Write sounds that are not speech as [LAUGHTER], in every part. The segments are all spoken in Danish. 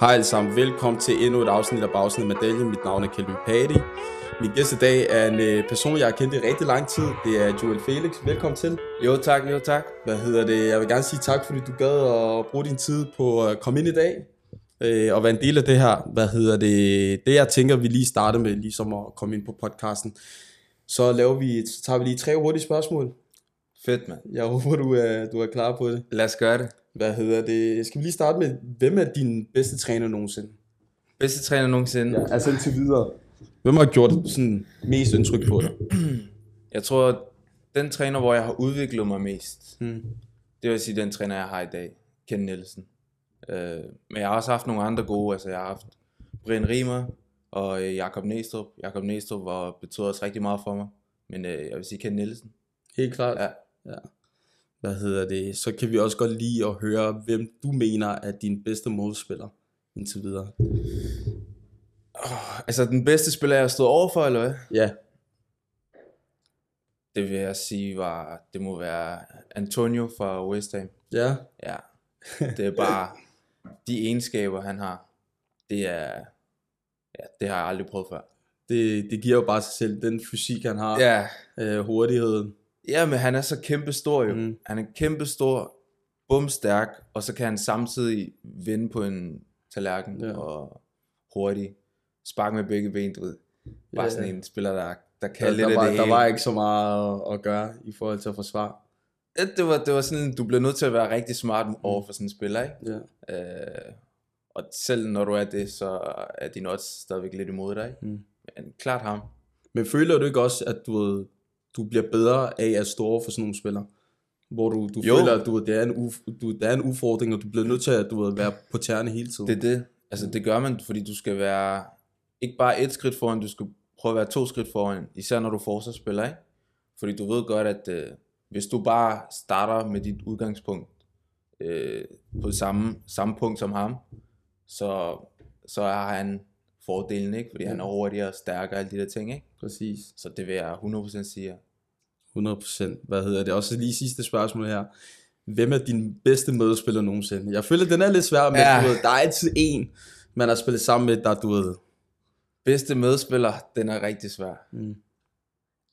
Hej alle sammen, velkommen til endnu et afsnit af Bagsiden af Medaljen. Mit navn er Kelvin Patti. Min gæst i dag er en øh, person, jeg har kendt i rigtig lang tid. Det er Joel Felix. Velkommen til. Jo tak, jo tak. Hvad hedder det? Jeg vil gerne sige tak, fordi du gad at bruge din tid på at komme ind i dag øh, og være en del af det her. Hvad hedder det? Det jeg tænker, vi lige starter med, ligesom at komme ind på podcasten. Så laver vi, så tager vi lige tre hurtige spørgsmål. Fedt mand. Jeg håber, du er, du er klar på det. Lad os gøre det. Hvad hedder det? Skal vi lige starte med, hvem er din bedste træner nogensinde? Bedste træner nogensinde? Ja, altså indtil videre. Hvem har gjort sådan mest indtryk på dig? [CLEARS THROAT] Jeg tror, den træner, hvor jeg har udviklet mig mest, Hmm. det vil sige den træner, jeg har i dag, Ken Nielsen. Øh, men jeg har også haft nogle andre gode, altså jeg har haft Brian Riemer og øh, Jakob Næstrup. Jakob Næstrup var, betød også rigtig meget for mig, men øh, jeg vil sige Ken Nielsen. Helt klart. Ja. ja. Hvad hedder det? Så kan vi også godt lide at høre, hvem du mener er din bedste målspiller indtil videre. Oh, altså den bedste spiller, jeg har stået overfor, eller hvad? Ja, Det vil jeg sige var, det må være Antonio fra West Ham. ja, Ja, det er bare de egenskaber, han har. Det er, ja, det har jeg aldrig prøvet før. det, det giver jo bare sig selv den fysik, han har. Ja, Øh, hurtigheden. Ja men han er så kæmpe stor jo. Mm. Mm. Han er kæmpe stor, bumstærk, og så kan han samtidig vinde på en tallerken Ja. og hurtig. Spark med begge ben, du ved. Bare Ja, sådan en spiller, der, der kan Der, lidt der, af var, det der hele. var ikke så meget at, at gøre i forhold til at forsvare. Ja, det var, det var sådan, du bliver nødt til at være rigtig smart over for sådan en spiller, ikke? Ja. Øh, og selv når du er det, så er din odds stadigvæk lidt imod dig. Mm. Men klart ham. Men føler du ikke også, at du, ved, du bliver bedre af at stå over for sådan nogle spillere? Hvor du, du Jo. føler, at du, det, er en uf, du, det er en udfordring, og du bliver nødt til at du, ved, være på tæerne hele tiden. Det er det. Altså det gør man, fordi du skal være ikke bare et skridt foran, du skal prøve at være to skridt foran, især når du forsvarsspiller, ikke? Fordi du ved godt, at øh, hvis du bare starter med dit udgangspunkt øh, på samme, samme punkt som ham, så, så har han fordelen, ikke? Fordi han er hurtigere, stærkere og alle de der ting, ikke? Præcis. Så det vil jeg 100% sige. 100%. Hvad hedder det? Og så lige sidste spørgsmål her. Hvem er din bedste medspiller nogensinde? Jeg føler, den er lidt svær, men ja. Ja. du ved, der er altid en, man har spillet sammen med, der du ved. Bedste medspiller, den er rigtig svær. Mm.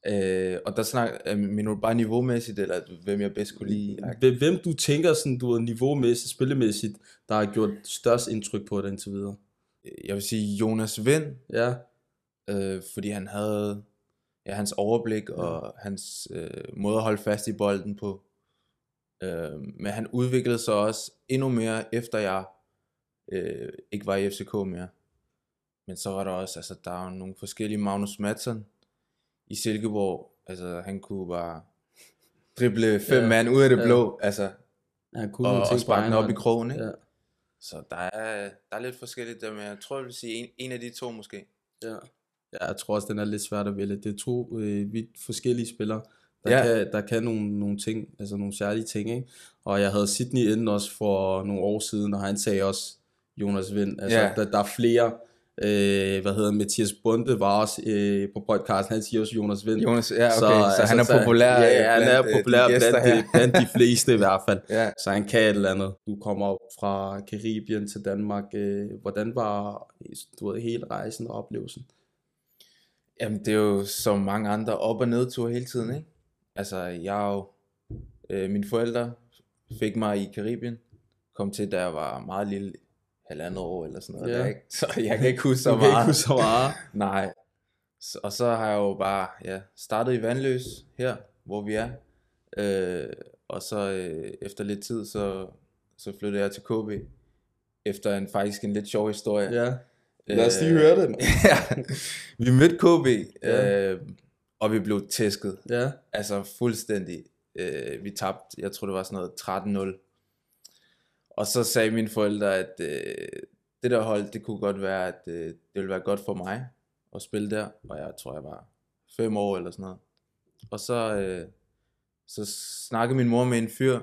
Øh, og der snakker, øh, mener du bare niveaumæssigt, eller hvem jeg bedst kunne lide? Hvem- du tænker, sådan, du ved, niveaumæssigt, spillemæssigt, der har gjort størst indtryk på dig indtil videre? Jeg vil sige Jonas Vind, Ja, øh, fordi han havde ja, hans overblik og hans øh, måde at holde fast i bolden på. Øh, men han udviklede sig også endnu mere, efter jeg øh, ikke var i FCK mere. Men så var der også, altså der er jo nogle forskellige Magnus Madsen i Silkeborg, altså han kunne bare drible fem Ja, ja, mand ud af det ja. blå, altså, han kunne og, og sparke den op i krogen, ikke? Ja, Så der er, der er lidt forskelligt der, men jeg tror, jeg vil sige en, en af de to måske. ja. ja, jeg tror også, den er lidt svært at vælge. Det er to øh, vidt forskellige spillere, der, Ja. kan, der kan nogle, nogle ting, altså nogle særlige ting, ikke? Og jeg havde Sydney inden også for nogle år siden, og han sagde også Jonas Vind. Altså, Ja. der, der er flere, øh, hvad hedder Mathias Bunde var også øh, på podcasten, han siger også Jonas Vind. Jonas, ja, okay, så, så han er populær Ja, ja han er blandt, øh, populær de blandt, de, blandt de fleste i [LAUGHS] hvert fald. Ja, Så han kan et eller andet. Du kommer op fra Karibien til Danmark. Øh, hvordan var du ved, hele rejsen og oplevelsen? jamen det er jo som mange andre op- og nedture hele tiden, ikke? Altså, jeg er jo, øh, mine forældre fik mig i Karibien, kom til, da jeg var meget lille, halvandet år eller sådan noget, Ja. der, ikke? [LAUGHS] så jeg kan ikke huske så kan ikke meget. huske så meget. [LAUGHS] Nej, så, og så har jeg jo bare ja, startet i Vandløs her, hvor vi er, øh, og så øh, efter lidt tid, så, så flyttede jeg til KB, efter en faktisk en lidt sjov historie. Ja. Lad os lige Øh, høre det. [LAUGHS] ja, vi mødte KB, Ja. øh, og vi blev tæsket. Ja. Altså fuldstændig. Øh, vi tabte, jeg tror det var sådan noget 13-0. Og så sagde mine forældre, at øh, det der hold, det kunne godt være, at øh, det ville være godt for mig at spille der. Og jeg tror, jeg var fem år eller sådan noget. Og så, øh, så snakkede min mor med en fyr,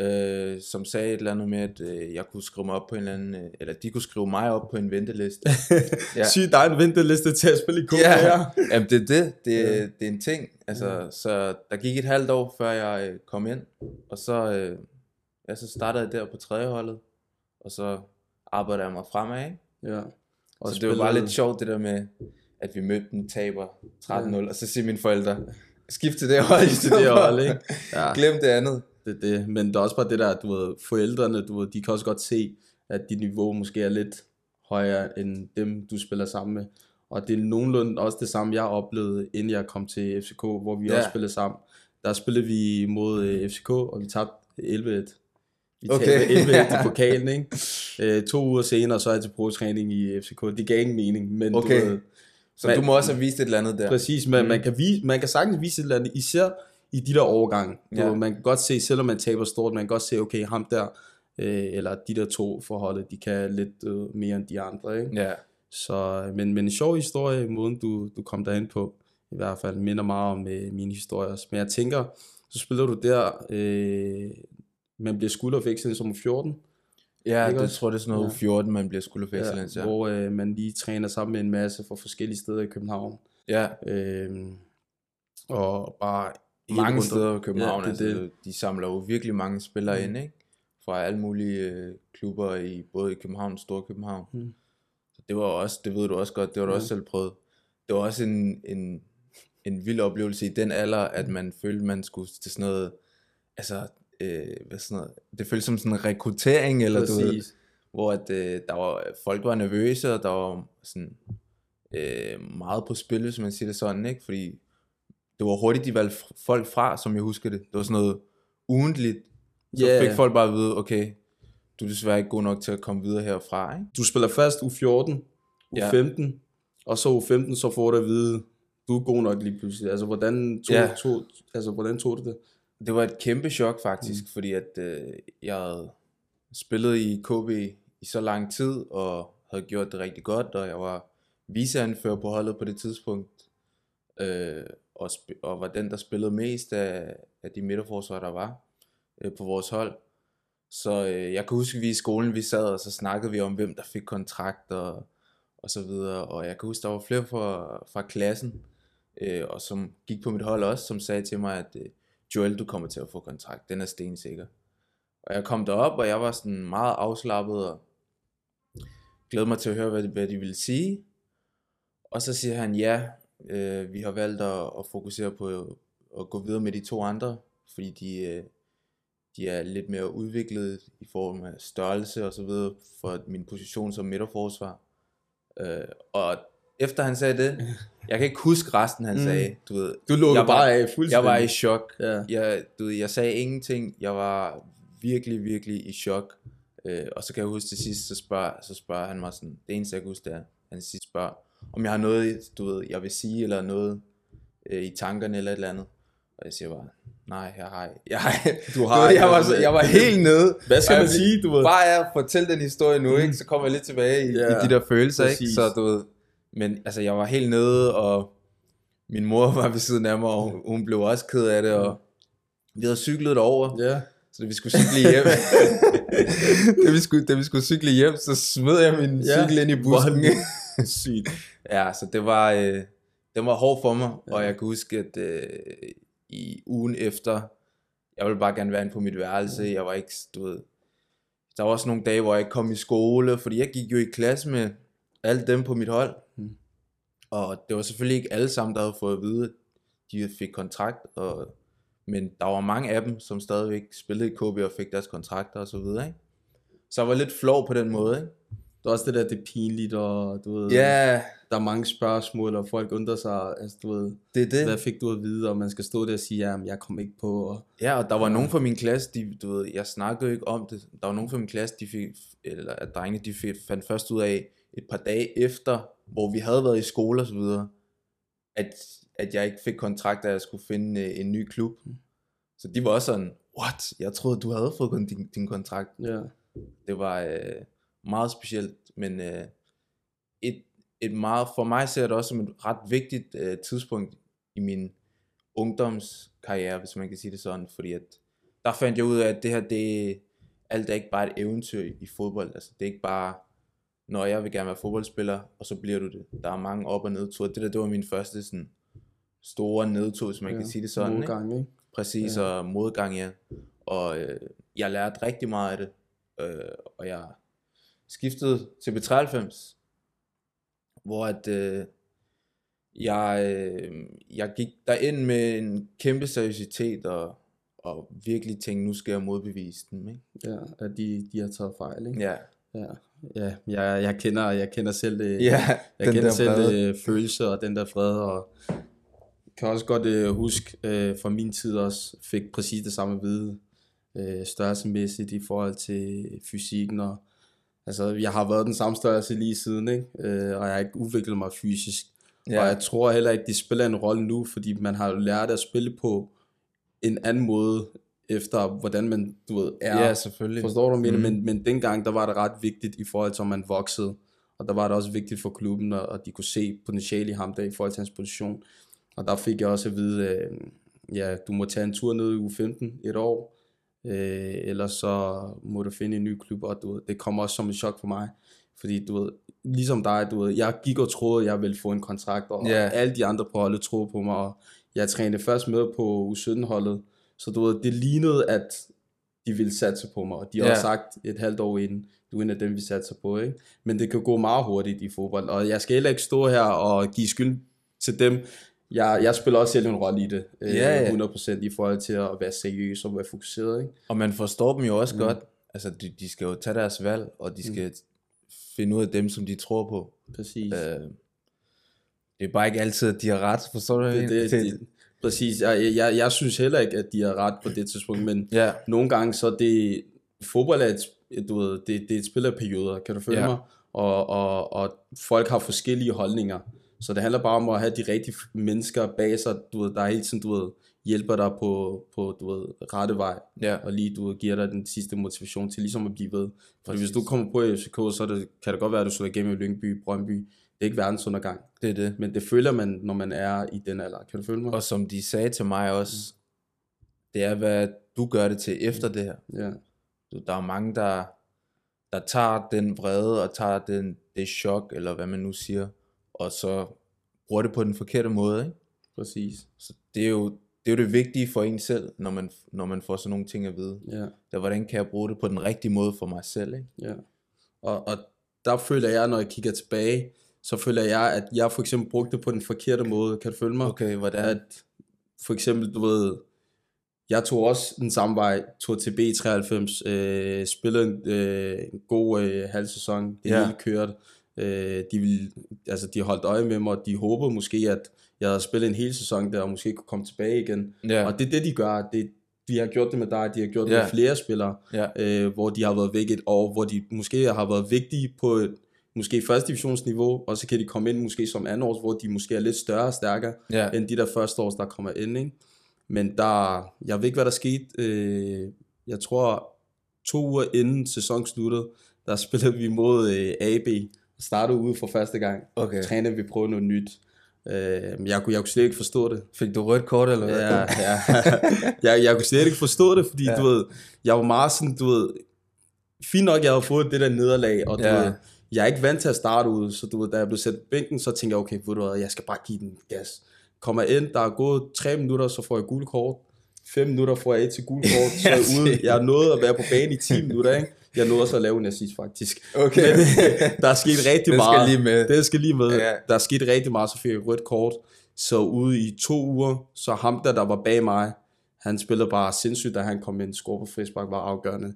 øh, som sagde et eller andet med, at øh, jeg kunne skrive mig op på en eller anden, øh, eller de kunne skrive mig op på en venteliste. [LAUGHS] ja. Syg, der er en venteliste til at spille i KB. Ja, Ja. jamen det er det. Det, Ja. ja. det er en ting. Altså, så der gik et halvt år, før jeg øh, kom ind. Og så, øh, ja, så startede jeg der på tredje holdet. Og så arbejder jeg mig fremad, ikke? Ja. Og så det var bare lidt sjovt det der med, at vi mødte den taber 13-0, ja. og så siger mine forældre, skift til det hold, til det hold, ikke? [LAUGHS] Ja. Glem det andet. Det, det. Men det er også bare det der, du ved, forældrene, du ved, de kan også godt se, at dit niveau måske er lidt højere end dem, du spiller sammen med. Og det er nogenlunde også det samme, jeg oplevede, inden jeg kom til FCK, hvor vi ja. også spillede sammen. Der spillede vi mod øh, FCK, og vi tabte 11-1. Vi okay. tabte 11-1 i pokalen, ikke? Øh, to uger senere, så er jeg til pro-træning i FCK. Det gav ingen mening, men okay. du ved, Så man, du må også have vist et eller andet der. Præcis, man, mm. man, kan vise, man kan sagtens vise et eller andet, især i de der overgange. Ja. Du, man kan godt se, selvom man taber stort, man kan godt se, okay, ham der, øh, eller de der to forholdet, de kan lidt øh, mere end de andre, ikke? Ja. Så, men, men en sjov historie, måden du, du kom derhen på, i hvert fald minder meget om øh, mine historier. Men jeg tænker, så spiller du der, øh, man bliver excellence som 14. Ja, det også? tror det er sådan noget ja. 14, man bliver for excellence, ja. Hvor øh, man lige træner sammen med en masse fra forskellige steder i København. Ja. Øh, og bare mange rundt. steder i København, ja, det, altså, det. de samler jo virkelig mange spillere mm. ind, ikke? Fra alle mulige øh, klubber i både i København og Storkøbenhavn. Mm. Så det var også, det ved du også godt, det var du mm. også selv prøvet. Det var også en, en, en vild oplevelse i den alder, at man følte, man skulle til sådan noget, altså, øh, hvad sådan noget, det føltes som sådan en rekruttering, eller Præcis. du ved, hvor at, øh, der var, folk var nervøse, og der var sådan, øh, meget på spil, hvis man siger det sådan, ikke? Fordi det var hurtigt, de valgte folk fra, som jeg husker det. Det var sådan noget ugentligt. Så yeah. fik folk bare at vide, okay, du er desværre ikke god nok til at komme videre herfra, ikke? Du spiller først U14, U15, ja. og så U15, så får du at vide, du er god nok lige pludselig. Altså, hvordan tog, ja. tog, altså, hvordan tog du det? Det var et kæmpe chok faktisk, mm. fordi at øh, jeg havde spillet i KB i så lang tid, og havde gjort det rigtig godt, og jeg var viseanfører på holdet på det tidspunkt. Øh, og, og var den, der spillede mest af, af de midterforsvar, der var øh, på vores hold. Så øh, jeg kan huske, at vi i skolen, vi sad og så snakkede vi om, hvem der fik kontrakt og, og så videre. Og jeg kan huske, der var flere fra, fra klassen, øh, og som gik på mit hold også, som sagde til mig, at øh, Joel, du kommer til at få kontrakt, den er stensikker. Og jeg kom derop, og jeg var sådan meget afslappet, og glædede mig til at høre, hvad, hvad de ville sige. Og så siger han, ja, Øh, vi har valgt at, at fokusere på at gå videre med de to andre, fordi de, øh, de er lidt mere udviklet i form af størrelse og så videre for min position som midterforsvar. Øh, og efter han sagde det, jeg kan ikke huske resten han mm. sagde, du ved. Du lukkede bare af fuldstændig. Jeg var i chok. Ja. Jeg, du ved, jeg sagde ingenting. Jeg var virkelig, virkelig i chok. Øh, og så kan jeg huske til sidst, så spørger, så spørger han mig sådan, det eneste jeg kan huske, det er, han sidst spørger, om jeg har noget, du ved, jeg vil sige, eller noget øh, i tankerne, eller et eller andet. Og jeg siger bare, nej, jeg har, jeg, du har, du ved, jeg, var, så, jeg var helt nede. Hvad skal man sige, du ved? Bare jeg fortæller den historie nu, mm. ikke, så kommer jeg lidt tilbage i, yeah, i de der følelser, præcis. ikke? Så du ved, men altså, jeg var helt nede, og min mor [LAUGHS] var ved siden af mig, og hun blev også ked af det, og vi havde cyklet derover. Ja. Så da vi skulle cykle hjem, [LAUGHS] da, vi skulle, da vi skulle cykle hjem, så smed jeg min ja. cykel ind i busken. [LAUGHS] Sygt. Ja, så det var, øh, det var hårdt for mig, ja. og jeg kan huske, at øh, i ugen efter, jeg ville bare gerne være inde på mit værelse, jeg var ikke, du ved, der var også nogle dage, hvor jeg ikke kom i skole, fordi jeg gik jo i klasse med alle dem på mit hold, mm. og det var selvfølgelig ikke alle sammen, der havde fået at vide, at de fik kontrakt, og, men der var mange af dem, som stadigvæk spillede i KB og fik deres kontrakter og så videre, ikke? Så jeg var lidt flov på den måde, ikke? Det er også det der, det er pinligt, og du ved, yeah. der er mange spørgsmål, og folk undrer sig, altså du ved, det er det. hvad fik du at vide, og man skal stå der og sige, jamen jeg kom ikke på. Og, ja, og der var nogen fra min klasse, de, du ved, jeg snakkede ikke om det, der var nogen fra min klasse, de fik, eller at drengene, de fik, fandt først ud af et par dage efter, hvor vi havde været i skole og så videre, at, at jeg ikke fik kontrakt, at jeg skulle finde øh, en ny klub. Så de var også sådan, what, jeg troede, du havde fået din, din kontrakt. Ja. Det var, øh, meget specielt, men øh, et, et meget, for mig ser det også som et ret vigtigt øh, tidspunkt i min ungdomskarriere, hvis man kan sige det sådan, fordi at der fandt jeg ud af, at det her, det, alt er ikke bare et eventyr i fodbold, altså det er ikke bare, når jeg vil gerne være fodboldspiller, og så bliver du det. Der er mange op- og nedture. Det der, det var min første sådan, store nedtur, hvis man ja, kan sige det sådan. Modgang, ikke? Præcis, ja. og modgang, ja. Og øh, jeg lærte rigtig meget af det, øh, og jeg skiftede til B93, hvor at, øh, jeg, øh, jeg gik derind med en kæmpe seriøsitet og, og virkelig tænkte, nu skal jeg modbevise dem. Ikke? Ja, at de, de har taget fejl, ikke? Ja, Ja, ja jeg, jeg, kender, jeg kender selv det, ja jeg kender der selv vrede. det følelse og den der fred, og kan også godt øh, huske øh, fra min tid også, fik præcis det samme vide, øh, størrelsemæssigt i forhold til fysikken, og altså, jeg har været den samme størrelse lige siden, ikke? Øh, og jeg har ikke udviklet mig fysisk, ja. og jeg tror heller ikke, de spiller en rolle nu, fordi man har lært at spille på en anden måde, efter hvordan man, du ved, er. Ja, selvfølgelig. Forstår du, mener? Men, men dengang, der var det ret vigtigt i forhold til, om man voksede. Og der var det også vigtigt for klubben, at, at de kunne se potentiale i ham der i forhold til hans position. Og der fik jeg også at vide, øh, ja, du må tage en tur ned i u 15 et år, øh, ellers så må du finde en ny klub, og du ved, det kommer også som et chok for mig. Fordi du ved, ligesom dig, du ved, jeg gik og troede, jeg ville få en kontrakt, og Ja. alle de andre på holdet troede på mig, og jeg trænede først med på U17-holdet, så du ved, det lignede, at de ville satse på mig, og de har Ja. også sagt et halvt år inden, du er en af dem, vi satser på, ikke? Men det kan gå meget hurtigt i fodbold, og jeg skal heller ikke stå her og give skyld til dem. Jeg, jeg spiller også selv en rolle i det, øh, Ja, ja. 100% i forhold til at være seriøs og være fokuseret, ikke? Og man forstår dem jo også Mm. mm. godt. Altså, de, de skal jo tage deres valg, og de skal mm. finde ud af dem, som de tror på. Præcis. Øh, det er bare ikke altid, at de har ret. Forstår du? det, det, det, præcis. Jeg, jeg, jeg synes heller ikke, at de har ret på det tidspunkt, men Ja, nogle gange så det, fodbold er et, du ved, det, det er et spil af perioder, kan du følge Ja. mig? Og, og, og folk har forskellige holdninger, så det handler bare om at have de rigtige mennesker bag sig, du ved, der hele tiden, du ved, hjælper dig på, på du ved, rette vej, ja, og lige, du ved, giver dig den sidste motivation til ligesom at blive ved. Fordi hvis du kommer på FCK, så det, kan det godt være, at du slår igennem i Lyngby, Brøndby, det er ikke verdensundergang, det er det. men det føler man, når man er i den alder, kan du følge mig? Og som de sagde til mig også, det er, hvad du gør det til efter det her. Ja, Du, der er mange, der, der tager den vrede, og tager den, det chok, eller hvad man nu siger, og så bruger det på den forkerte måde, ikke? præcis. Så det er jo det, er jo det vigtige for en selv, når man, når man får sådan nogle ting at vide. Ja. Det er, hvordan kan jeg bruge det på den rigtige måde for mig selv, ikke? Ja. Og, og der føler jeg, når jeg kigger tilbage, så føler jeg, at jeg for eksempel brugte det på den forkerte måde. Kan du følge mig? Okay, hvordan? At for eksempel, du ved, jeg tog også den samme vej, tog til B93, øh, spillede en, øh, en god øh, halv sæson, det Ja. hele kørte. Øh, de, ville, altså, de holdt øje med mig, og de håbede måske, at jeg havde spillet en hel sæson der, og måske kunne komme tilbage igen. ja, Og det er det, de gør. Det, de har gjort det med dig, de har gjort det Ja. med flere spillere ja, øh, hvor de har været væk et år, hvor de måske har været vigtige på et måske første divisionsniveau, og så kan de komme ind måske som anden års, hvor de måske er lidt større og stærkere, ja, end de der første års, der kommer ind, ikke? Men der, jeg ved ikke, hvad der skete. Øh, jeg tror, to uger inden sæsonen sluttede, der [LAUGHS] spillede vi mod øh, AB, startede ude for første gang. okay. Trænede vi prøve noget nyt. Øh, jeg kunne, jeg kunne slet ikke forstå det. Fik du rødt kort, eller hvad? Ja, ja. [LAUGHS] jeg, jeg kunne slet ikke forstå det, fordi Ja. du ved, jeg var meget sådan, du ved, fint nok, jeg havde fået det der nederlag, og du ja. ved, jeg er ikke vant til at starte ud, så du ved, da jeg blev sat på bænken, så tænkte jeg, okay, ved du hvad, jeg skal bare give den gas. Kommer ind, der er gået tre minutter, så får jeg gul kort. 5 minutter får jeg et til gul kort, så [LAUGHS] er jeg ude. Jeg nået at være på banen i 10 minutter, ikke? Jeg nåede også at lave en assist, faktisk. Okay. Men, [LAUGHS] der er sket rigtig Den skal meget. lige med. Det skal lige med. Ja. Der er sket rigtig meget, så fik jeg rødt kort. Så ude i to uger, så ham der, der var bag mig, han spillede bare sindssygt, da han kom ind. Score på frispark var afgørende.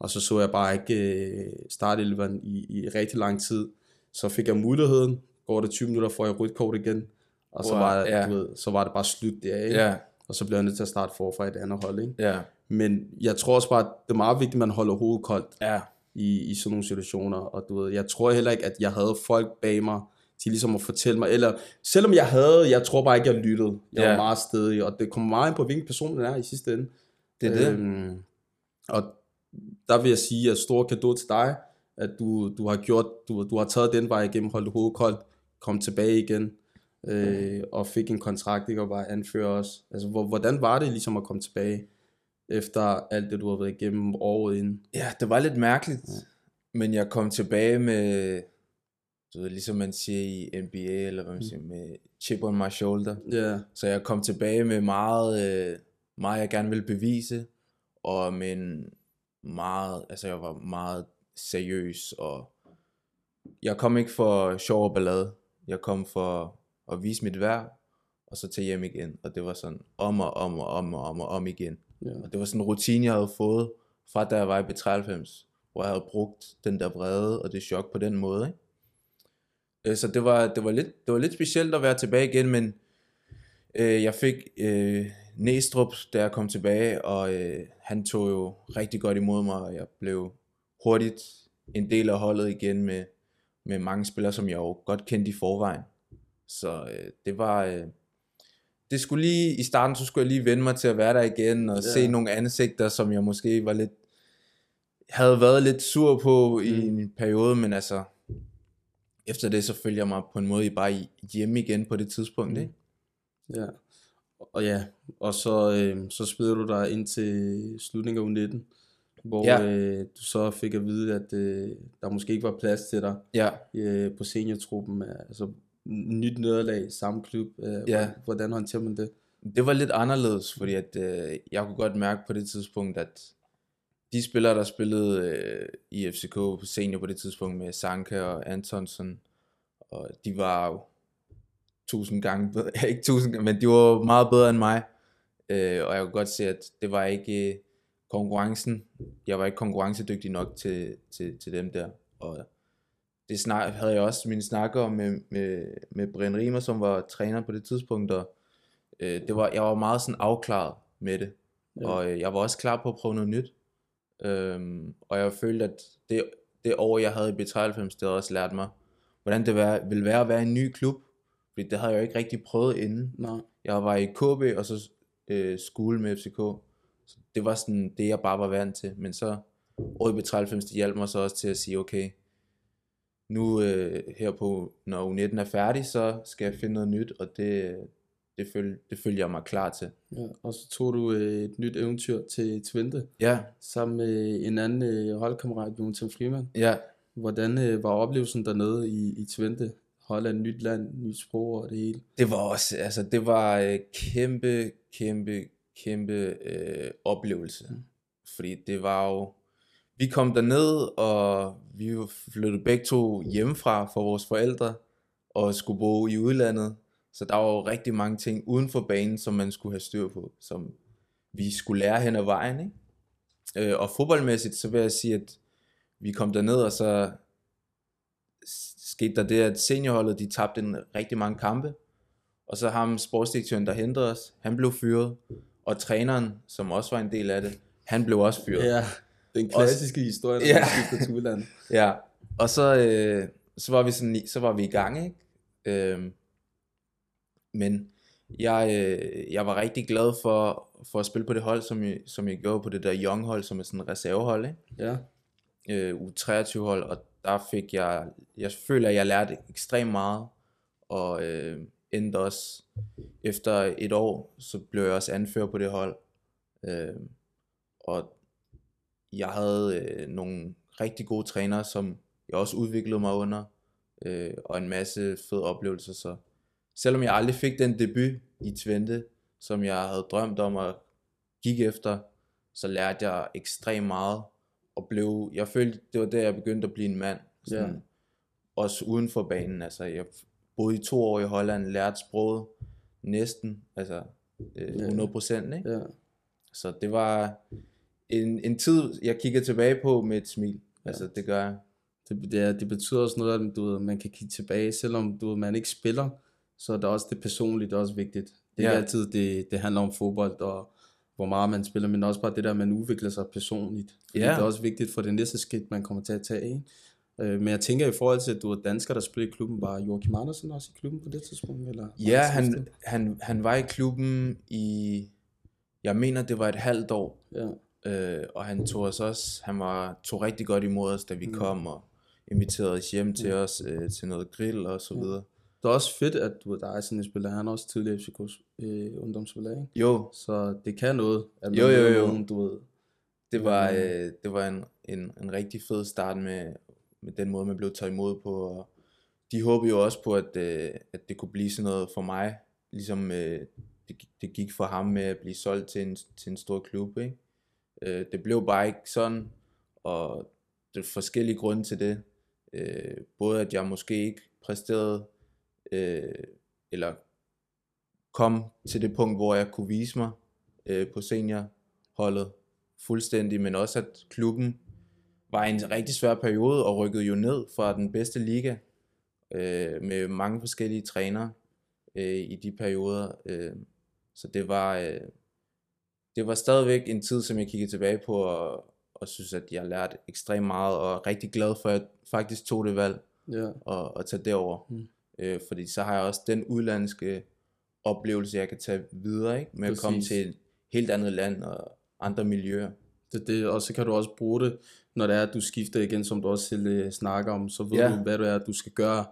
Og så så jeg bare ikke øh, startelveren i, i rigtig lang tid. Så fik jeg muligheden. Går det 20 minutter, får jeg rødt kort igen. Og så, Wow, var, ja. du ved, så var det bare slut der, ikke? Ja, Og så blev jeg nødt til at starte forfra i et andet hold, ikke? ja, Men jeg tror også bare, at det er meget vigtigt, at man holder hovedet koldt ja, i, i sådan nogle situationer, og du ved, jeg tror heller ikke, at jeg havde folk bag mig, til ligesom at fortælle mig, eller selvom jeg havde, jeg tror bare ikke, jeg lyttede. Jeg Ja. var meget stedig, og det kommer meget ind på, hvilken person den er i sidste ende. det er det. Øhm, og der vil jeg sige, at stor kado til dig, at du, du har gjort, du, du har taget den vej igennem, holdt hovedet koldt, kom tilbage igen, øh, og fik en kontrakt, ikke, og var anfører også. Altså, hvor, hvordan var det ligesom at komme tilbage, efter alt det, du har været igennem året inden? Ja, det var lidt mærkeligt, men jeg kom tilbage med, du ved, ligesom man siger i NBA, eller hvad man siger, med chip on my shoulder. Ja, Så jeg kom tilbage med meget, øh, meget jeg gerne ville bevise, og med en meget, altså jeg var meget seriøs, og jeg kom ikke for sjov og ballade. Jeg kom for at vise mit værd, og så tage hjem igen. Og det var sådan om og om og om og om og om igen. Ja. Og det var sådan en rutine, jeg havde fået fra da jeg var i B93, hvor jeg havde brugt den der vrede og det chok på den måde. Ikke? Øh, Så det var, det, var lidt, det var lidt specielt at være tilbage igen, men øh, jeg fik øh, Næstrup, da jeg kom tilbage, og øh, han tog jo rigtig godt imod mig, og jeg blev hurtigt en del af holdet igen med, med mange spillere, som jeg jo godt kendte i forvejen. Så øh, det var... Øh, det skulle lige, i starten, så skulle jeg lige vende mig til at være der igen, og ja. se nogle ansigter, som jeg måske var lidt, havde været lidt sur på i Mm. en periode, men altså, efter det, så følger jeg mig på en måde bare i- hjemme igen på det tidspunkt, Mm. ikke? Ja. Og ja, og så, øh, så spillede du dig ind til slutningen af U19, hvor Ja. øh, du så fik at vide, at øh, der måske ikke var plads til dig Ja, øh, på seniortruppen. Altså nyt nederlag, samme klub. Øh, Ja. Hvordan håndterer man det? det var lidt anderledes, fordi at, øh, jeg kunne godt mærke på det tidspunkt, at de spillere, der spillede øh, i FCK på senior på det tidspunkt med Sanka og Antonsen, og de var jo tusind gange [LAUGHS] bedre, ikke tusind gange, men de var meget bedre end mig, øh, og jeg kunne godt se, at det var ikke øh, konkurrencen, jeg var ikke konkurrencedygtig nok til, til, til dem der, og det snak, havde jeg også mine snakker med, med, med Brian Riemer, som var træner på det tidspunkt, og øh, det var, jeg var meget sådan afklaret med det, ja. og øh, jeg var også klar på at prøve noget nyt, øhm, og jeg følte, at det, det år, jeg havde i B93, det havde også lært mig, hvordan det var, ville være at være i en ny klub, fordi det havde jeg jo ikke rigtig prøvet inden. Nej. Jeg var i KB, og så øh, skole med FCK, så det var sådan det, jeg bare var vant til, men så i B93, det hjalp mig så også til at sige, okay, nu øh, her på, når U19 er færdig, så skal jeg finde noget nyt, og det, det, føl, det følger jeg mig klar til. Ja. Og så tog du øh, et nyt eventyr til Twente, Ja, sammen med en anden øh, holdkammerat, Jonathan Freeman. ja, Hvordan øh, var oplevelsen dernede i, i Twente? Holland, nyt land, nyt sprog og det hele. det var også, altså det var øh, kæmpe, kæmpe, kæmpe øh, oplevelse. Mm. Fordi det var jo, vi kom derned, og vi flyttede begge to hjemmefra for vores forældre, og skulle bo i udlandet. Så der var jo rigtig mange ting uden for banen, som man skulle have styr på, som vi skulle lære hen ad vejen. Ikke? Øh, og fodboldmæssigt, så vil jeg sige, at vi kom derned, og så skete der det, at seniorholdet, de tabte en rigtig mange kampe, og så ham sportsdirektøren, der hentede os, han blev fyret, og træneren, som også var en del af det, han blev også fyret. Ja, den klassiske historie, når Ja. skifter til udlandet. [LAUGHS] Ja, og så, øh, så var vi sådan, så var vi i gang, ikke? Øhm, men jeg, øh, jeg var rigtig glad for, for at spille på det hold, som jeg, som jeg gjorde på det der young hold, som er sådan et reservehold, ikke? Ja, øh, U23 hold, og der fik jeg, jeg føler, at jeg lærte ekstremt meget, og øh, endte også, efter et år, så blev jeg også anfører på det hold, øh, og jeg havde øh, nogle rigtig gode trænere, som jeg også udviklede mig under, øh, og en masse fede oplevelser, så selvom jeg aldrig fik den debut i Twente, som jeg havde drømt om at gik efter, så lærte jeg ekstremt meget, og blev, jeg følte, det var der, jeg begyndte at blive en mand, sådan, Ja. også uden for banen, altså jeg boede i to år i Holland, lærte sproget næsten, altså øh, Ja. 100%, ikke? ja. Så det var en, en tid, jeg kigger tilbage på med et smil, altså det gør jeg. Det, det, er, det betyder også noget, at du ved, man kan kigge tilbage, selvom du ved, man ikke spiller, så er det også det personlige, det er også vigtigt. Det er Ja. altid, det, det handler om fodbold og hvor meget man spiller, men også bare det der, man udvikler sig personligt. Fordi Ja. det er også vigtigt for det næste skridt, man kommer til at tage. Ikke? Øh, men jeg tænker i forhold til, at du er dansker, der spiller i klubben, var Joachim Andersen også i klubben på det tidspunkt? Eller var Ja, han han, han, var i klubben i, jeg mener det var et halvt år, Ja, øh, og han tog os også, han var, tog rigtig godt imod os, da vi Mm. kom, og inviterede os hjem til Mm. os, øh, til noget grill og så videre. Det er også fedt, at du ved, der er sådan en spiller, han er også tidligere FCK's øh, ungdomsspiller, ikke? Jo, Så det kan noget, at Jo, jo, jo. nogen, du ved. det var, Mm. øh, det var en, en, en rigtig fed start med, med den måde, man blev taget imod på, og de håbede jo også på, at, øh, at det kunne blive sådan noget for mig, ligesom øh, det, det gik for ham med at blive solgt til en, til en stor klub, ikke? Øh, det blev bare ikke sådan, og det er forskellige grunde til det. Øh, både at jeg måske ikke præsterede, øh, eller kom til det punkt, hvor jeg kunne vise mig øh, på seniorholdet fuldstændig, men også at klubben var i en rigtig svær periode og rykkede jo ned fra den bedste liga øh, med mange forskellige trænere øh, i de perioder. Øh, så det var, øh, det var stadigvæk en tid, som jeg kiggede tilbage på og, og synes, at jeg lærte ekstremt meget og er rigtig glad for, at jeg faktisk tog det valg Ja. og, og tage derover. Mm. Øh, fordi så har jeg også den udlandske oplevelse, jeg kan tage videre, ikke? med at komme Præcis. til et helt andet land og andre miljøer. Det, det, og så kan du også bruge det, når det er, at du skifter igen, som du også selv øh, snakker om, så ved Ja. du, hvad du er, du skal gøre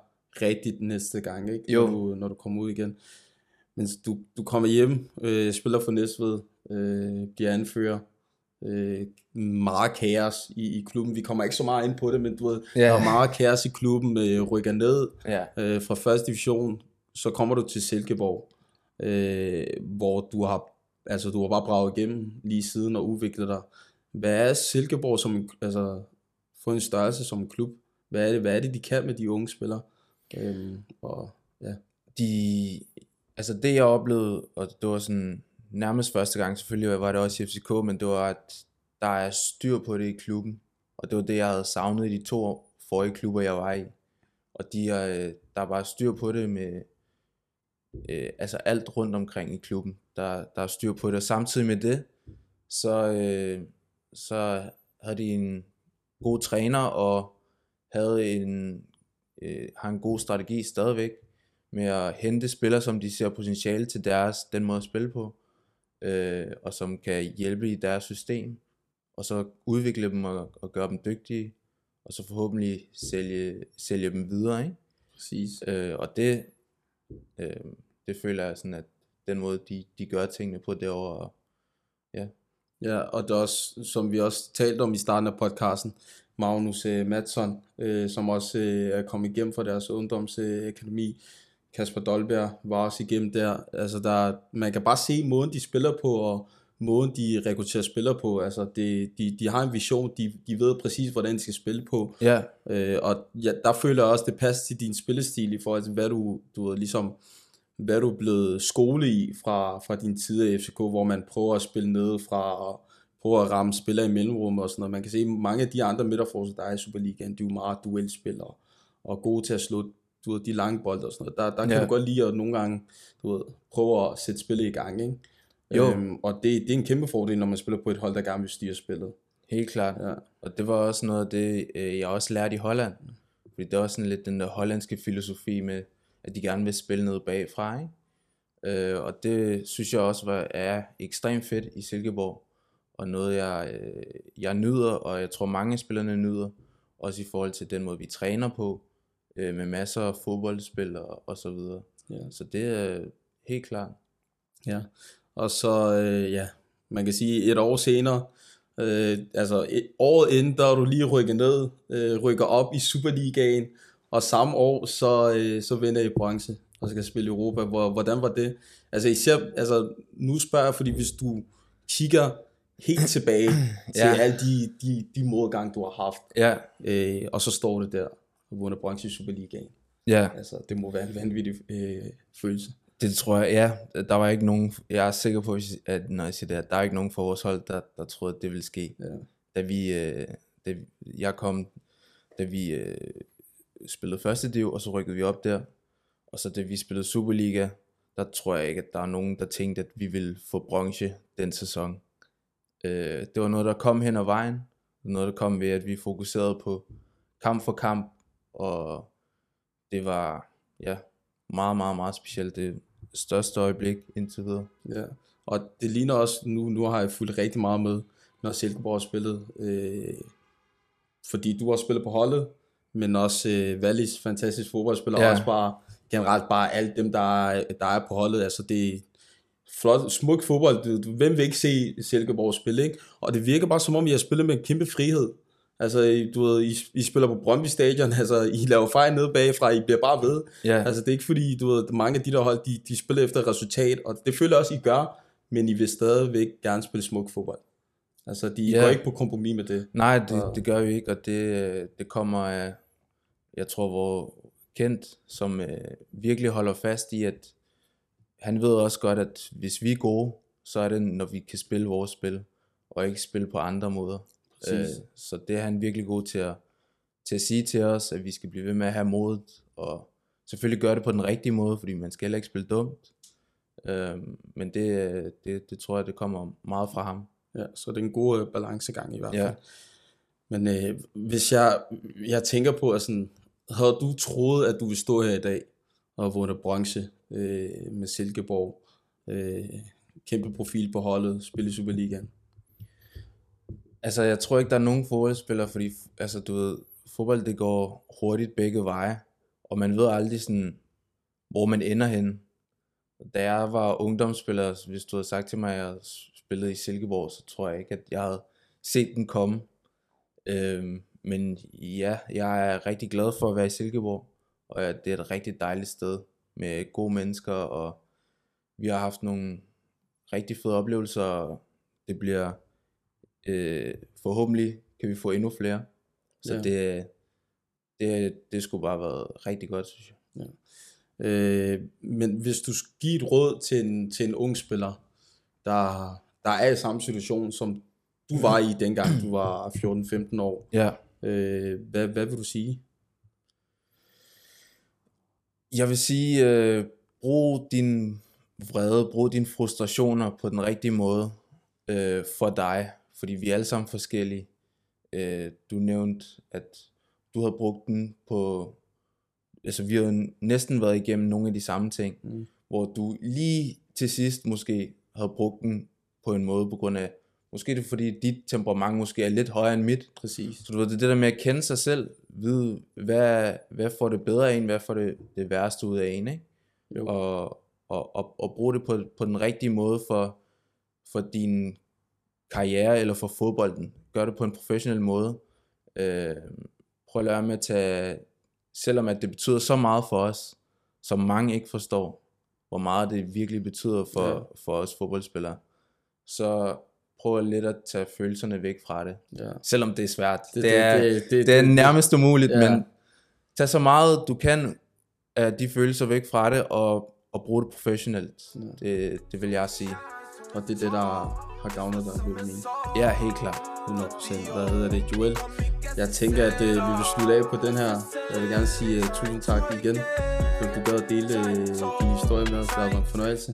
rigtigt næste gang, ikke? Jo. Når, du, når du kommer ud igen. Men du, du kommer hjem, øh, spiller for Næstved, øh, bliver anfører, øh, meget kaos i, i klubben. Vi kommer ikke så meget ind på det, men du ved, Ja. der er meget kaos i klubben, øh, rykker ned Ja, øh, fra første division, så kommer du til Silkeborg, øh, hvor du har, altså du har bare braget igennem lige siden og udviklet dig. Hvad er Silkeborg som en, altså, for en størrelse som en klub? Hvad er det, hvad er det de kan med de unge spillere? Øhm, og, ja. de, altså det jeg oplevede, og det var sådan nærmest første gang, selvfølgelig var det også i FCK, men det var, at der er styr på det i klubben, og det var det, jeg havde savnet i de to forrige klubber, jeg var i. Og de øh, der er bare styr på det med, øh, altså alt rundt omkring i klubben, der, der er styr på det, og samtidig med det, så, øh, så havde de en god træner, og havde en, øh, har en god strategi stadigvæk, med at hente spillere, som de ser potentiale til deres, den måde at spille på, øh, og som kan hjælpe i deres system, og så udvikle dem og, og gøre dem dygtige, og så forhåbentlig sælge, sælge dem videre, ikke? Præcis. Øh, og det, øh, det føler jeg sådan, at den måde, de, de gør tingene på derovre, og, ja, Ja, og det er også, som vi også talte om i starten af podcasten, Magnus øh, Madsson, øh, som også øh, er kommet igennem fra deres ungdomsakademi. Kasper Dolberg var også igennem der. Altså der, man kan bare se måden, de spiller på, og måden, de rekrutterer spillere på. Altså det, de, de har en vision, de, de ved præcis, hvordan de skal spille på. ja, Øh, og ja, der føler jeg også, det passer til din spillestil i forhold til, hvad du, du ved, ligesom, hvad du er blevet skole i fra, fra din tid i FCK, hvor man prøver at spille ned fra og prøver at ramme spillere i mellemrummet og sådan noget. Man kan se, at mange af de andre midterforsvar, der er i Superligaen, de er jo meget duelspillere og gode til at slå du ved, de lange bolde og sådan noget. Der, der kan Ja. du godt lide at nogle gange du ved, prøve at sætte spillet i gang. Ikke? Jo. Øhm, og det, det er en kæmpe fordel, når man spiller på et hold, der gerne vil styre spillet. helt klart. Ja. Og det var også noget af det, øh, jeg også lærte i Holland. Fordi det var sådan lidt den der hollandske filosofi med, at de gerne vil spille noget bagfra, ikke? Øh, og det synes jeg også var, er ekstremt fedt i Silkeborg. Og noget jeg, øh, jeg nyder, og jeg tror mange af spillerne nyder. Også i forhold til den måde vi træner på. Øh, med masser af fodboldspil og, og så videre. Ja. Så det er helt klart. Ja, og så, øh, ja, man kan sige et år senere, øh, altså et, året inden, der er du lige rykket ned, øh, rykker op i Superligaen, og samme år, så, øh, så vinder I bronze, og skal spille i Europa. Hvor, hvordan var det? Altså især, altså nu spørger jeg, fordi hvis du kigger helt tilbage [CLEARS THROAT] til Ja. alle de, de, de modgang, du har haft, Ja, øh, og så står det der, vundet bronze i Superligaen. ja. Altså, det må være en vanvittig øh, følelse. Det tror jeg, ja. Der var ikke nogen, jeg er sikker på, at når jeg siger det, her, der er ikke nogen for vores hold, der, der troede, at det ville ske. Ja. Da vi, øh, da jeg kom, da vi øh, spillede første div, og så rykkede vi op der. Og så da vi spillede Superliga, der tror jeg ikke, at der er nogen, der tænkte, at vi ville få bronze den sæson. Øh, det var noget, der kom hen ad vejen. Noget, der kom ved, at vi fokuserede på kamp for kamp. Og det var, ja, meget, meget, meget specielt. Det største øjeblik indtil videre. Ja, og det ligner også, nu, nu har jeg fulgt rigtig meget med, når Silkeborg spillet, øh, fordi du har spillet på holdet, men også øh, Wallis, fantastisk fodboldspiller, ja. Ja. og også bare generelt bare alle dem, der er, der er på holdet, altså det er flot, smuk fodbold, hvem vil ikke se Silkeborg spille, ikke? Og det virker bare som om, I har spillet med en kæmpe frihed. Altså, I- du ved, I, I spiller på Brøndby Stadion, [LAUGHS] altså, I laver fejl nede bagfra, I bliver bare ved. Ja, Altså det er ikke fordi, du ved, mange af de der hold, de, de spiller efter resultat, og det føler jeg også, I gør, men I vil stadigvæk gerne spille smuk fodbold. Altså, de Ja. går ikke på kompromis med det. Nej, det, Og- det gør vi ikke, og det, det kommer af, jeg tror, hvor kendt, som øh, virkelig holder fast i, at han ved også godt, at hvis vi er gode, så er det, når vi kan spille vores spil, og ikke spille på andre måder. Øh, så det er han virkelig god til at, til at sige til os, at vi skal blive ved med at have modet, og selvfølgelig gøre det på den rigtige måde, fordi man skal heller ikke spille dumt. Øh, men det, det, det tror jeg, det kommer meget fra ham. Ja, så det er en god øh, balancegang i hvert fald. Ja. Men øh, hvis jeg, jeg tænker på, at sådan, havde du troet, at du ville stå her i dag og vundet bronze øh, med Silkeborg, øh, kæmpe profil på holdet, spille i Superligaen? Altså, jeg tror ikke, der er nogen fodboldspillere, fordi altså, du ved, fodbold det går hurtigt begge veje, og man ved aldrig sådan, hvor man ender hen. Da jeg var ungdomsspiller, hvis du havde sagt til mig, at jeg spillede i Silkeborg, så tror jeg ikke, at jeg havde set den komme. Øhm, men ja, jeg er rigtig glad for at være i Silkeborg, og ja, det er et rigtig dejligt sted med gode mennesker, og vi har haft nogle rigtig fede oplevelser, og det bliver øh, forhåbentlig kan vi få endnu flere. Så Ja. ja. det, det, det skulle bare været rigtig godt, synes jeg. Øh, men hvis du skulle give et råd til en, til en ung spiller, der, der er i samme situation, som du var i dengang du var 14-15 år, Ja. øh, hvad, hvad vil du sige? Jeg vil sige, øh, brug din vrede, brug dine frustrationer på den rigtige måde øh, for dig, fordi vi er alle sammen forskellige. Øh, du nævnte, at du har brugt den på, altså vi har næsten været igennem nogle af de samme ting, Mm. hvor du lige til sidst måske havde brugt den på en måde på grund af, måske det er fordi dit temperament måske er lidt højere end mit, Præcis. så du ved, det det der med at kende sig selv, vide, hvad, hvad får det bedre af en, hvad får det, det værste ud af en, ikke? Jo. Og, og, og, og bruge det på, på den rigtige måde for, for din karriere eller for fodbolden. Gør det på en professionel måde. Øh, prøv at lære med at tage, selvom at det betyder så meget for os, som mange ikke forstår, hvor meget det virkelig betyder for, Ja. for os fodboldspillere, så prøv at lidt at tage følelserne væk fra det. Ja. Selvom det er svært. Det- Det, er, det- det, det- det er nærmest umuligt, ja. men tag så meget du kan af de følelser væk fra det, og, og brug det professionelt. Ja. Det, det vil jeg sige. Og det er det, der har gavnet dig, vil jeg. Ja, helt klart. 100%. Hvad hedder det, Joel? Jeg tænker, at øh, vi vil slutte af på den her. Jeg vil gerne sige uh, tusind tak igen, for at du gad at dele uh, din historie med os. Det har været en fornøjelse.